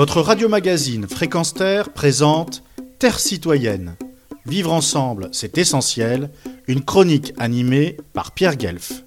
Votre radio-magazine Fréquence Terre présente Terre citoyenne. Vivre ensemble, c'est essentiel. Une chronique animée par Pierre Guelf.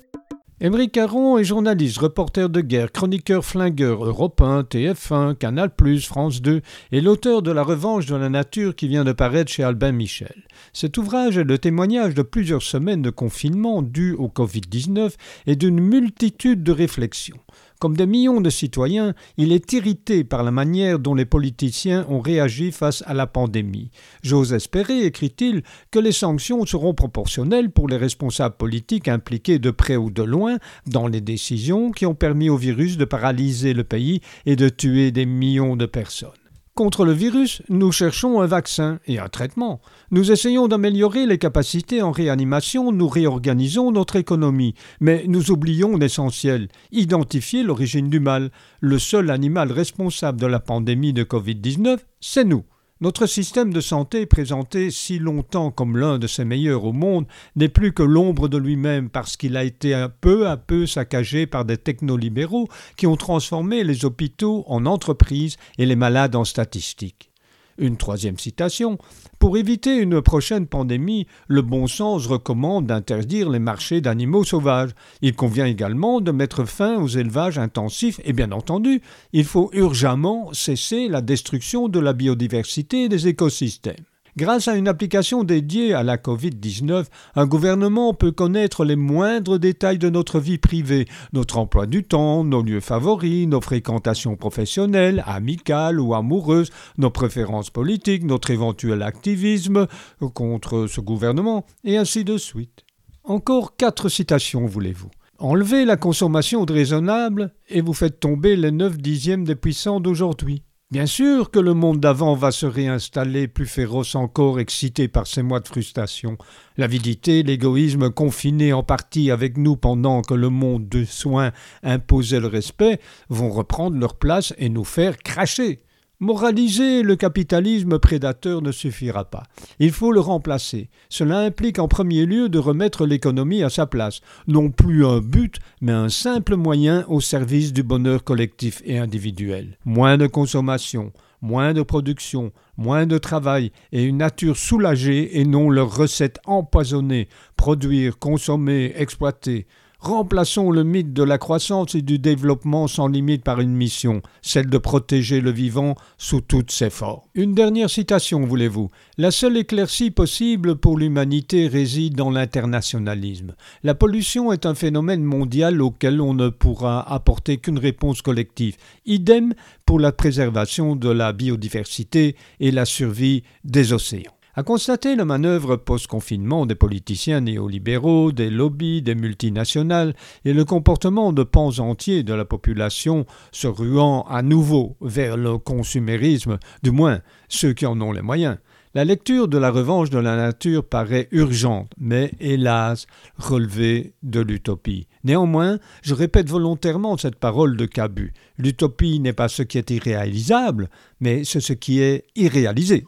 Émeric Caron est journaliste, reporter de guerre, chroniqueur flingueur, Europe 1, TF1, Canal+, France 2 et l'auteur de La Revanche de la Nature qui vient de paraître chez Albin Michel. Cet ouvrage est le témoignage de plusieurs semaines de confinement dû au Covid-19 et d'une multitude de réflexions. Comme des millions de citoyens, il est irrité par la manière dont les politiciens ont réagi face à la pandémie. J'ose espérer, écrit-il, que les sanctions seront proportionnelles pour les responsables politiques impliqués de près ou de loin dans les décisions qui ont permis au virus de paralyser le pays et de tuer des millions de personnes. Contre le virus, nous cherchons un vaccin et un traitement. Nous essayons d'améliorer les capacités en réanimation, nous réorganisons notre économie, mais nous oublions l'essentiel, identifier l'origine du mal. Le seul animal responsable de la pandémie de Covid-19, c'est nous. Notre système de santé, présenté si longtemps comme l'un de ses meilleurs au monde, n'est plus que l'ombre de lui-même parce qu'il a été peu à peu saccagé par des technolibéraux qui ont transformé les hôpitaux en entreprises et les malades en statistiques. Une troisième citation. Pour éviter une prochaine pandémie, le bon sens recommande d'interdire les marchés d'animaux sauvages. Il convient également de mettre fin aux élevages intensifs et bien entendu, il faut urgemment cesser la destruction de la biodiversité et des écosystèmes. Grâce à une application dédiée à la Covid-19, un gouvernement peut connaître les moindres détails de notre vie privée, notre emploi du temps, nos lieux favoris, nos fréquentations professionnelles, amicales ou amoureuses, nos préférences politiques, notre éventuel activisme contre ce gouvernement, et ainsi de suite. Encore quatre citations, voulez-vous. Enlevez la consommation raisonnable et vous faites tomber les neuf dixièmes des puissants d'aujourd'hui. Bien sûr que le monde d'avant va se réinstaller plus féroce encore, excité par ces mois de frustration. L'avidité, l'égoïsme confinés en partie avec nous pendant que le monde de soins imposait le respect, vont reprendre leur place et nous faire cracher. Moraliser le capitalisme prédateur ne suffira pas. Il faut le remplacer. Cela implique en premier lieu de remettre l'économie à sa place, non plus un but, mais un simple moyen au service du bonheur collectif et individuel. Moins de consommation, moins de production, moins de travail et une nature soulagée et non leurs recettes empoisonnées, produire, consommer, exploiter. Remplaçons le mythe de la croissance et du développement sans limite par une mission, celle de protéger le vivant sous toutes ses formes. Une dernière citation, voulez-vous? La seule éclaircie possible pour l'humanité réside dans l'internationalisme. La pollution est un phénomène mondial auquel on ne pourra apporter qu'une réponse collective. Idem pour la préservation de la biodiversité et la survie des océans a constaté la manœuvre post-confinement des politiciens néolibéraux, des lobbies, des multinationales et le comportement de pans entiers de la population se ruant à nouveau vers le consumérisme, du moins ceux qui en ont les moyens. La lecture de la revanche de la nature paraît urgente, mais hélas relevée de l'utopie. Néanmoins, je répète volontairement cette parole de Cabu. L'utopie n'est pas ce qui est irréalisable, mais c'est ce qui est irréalisé.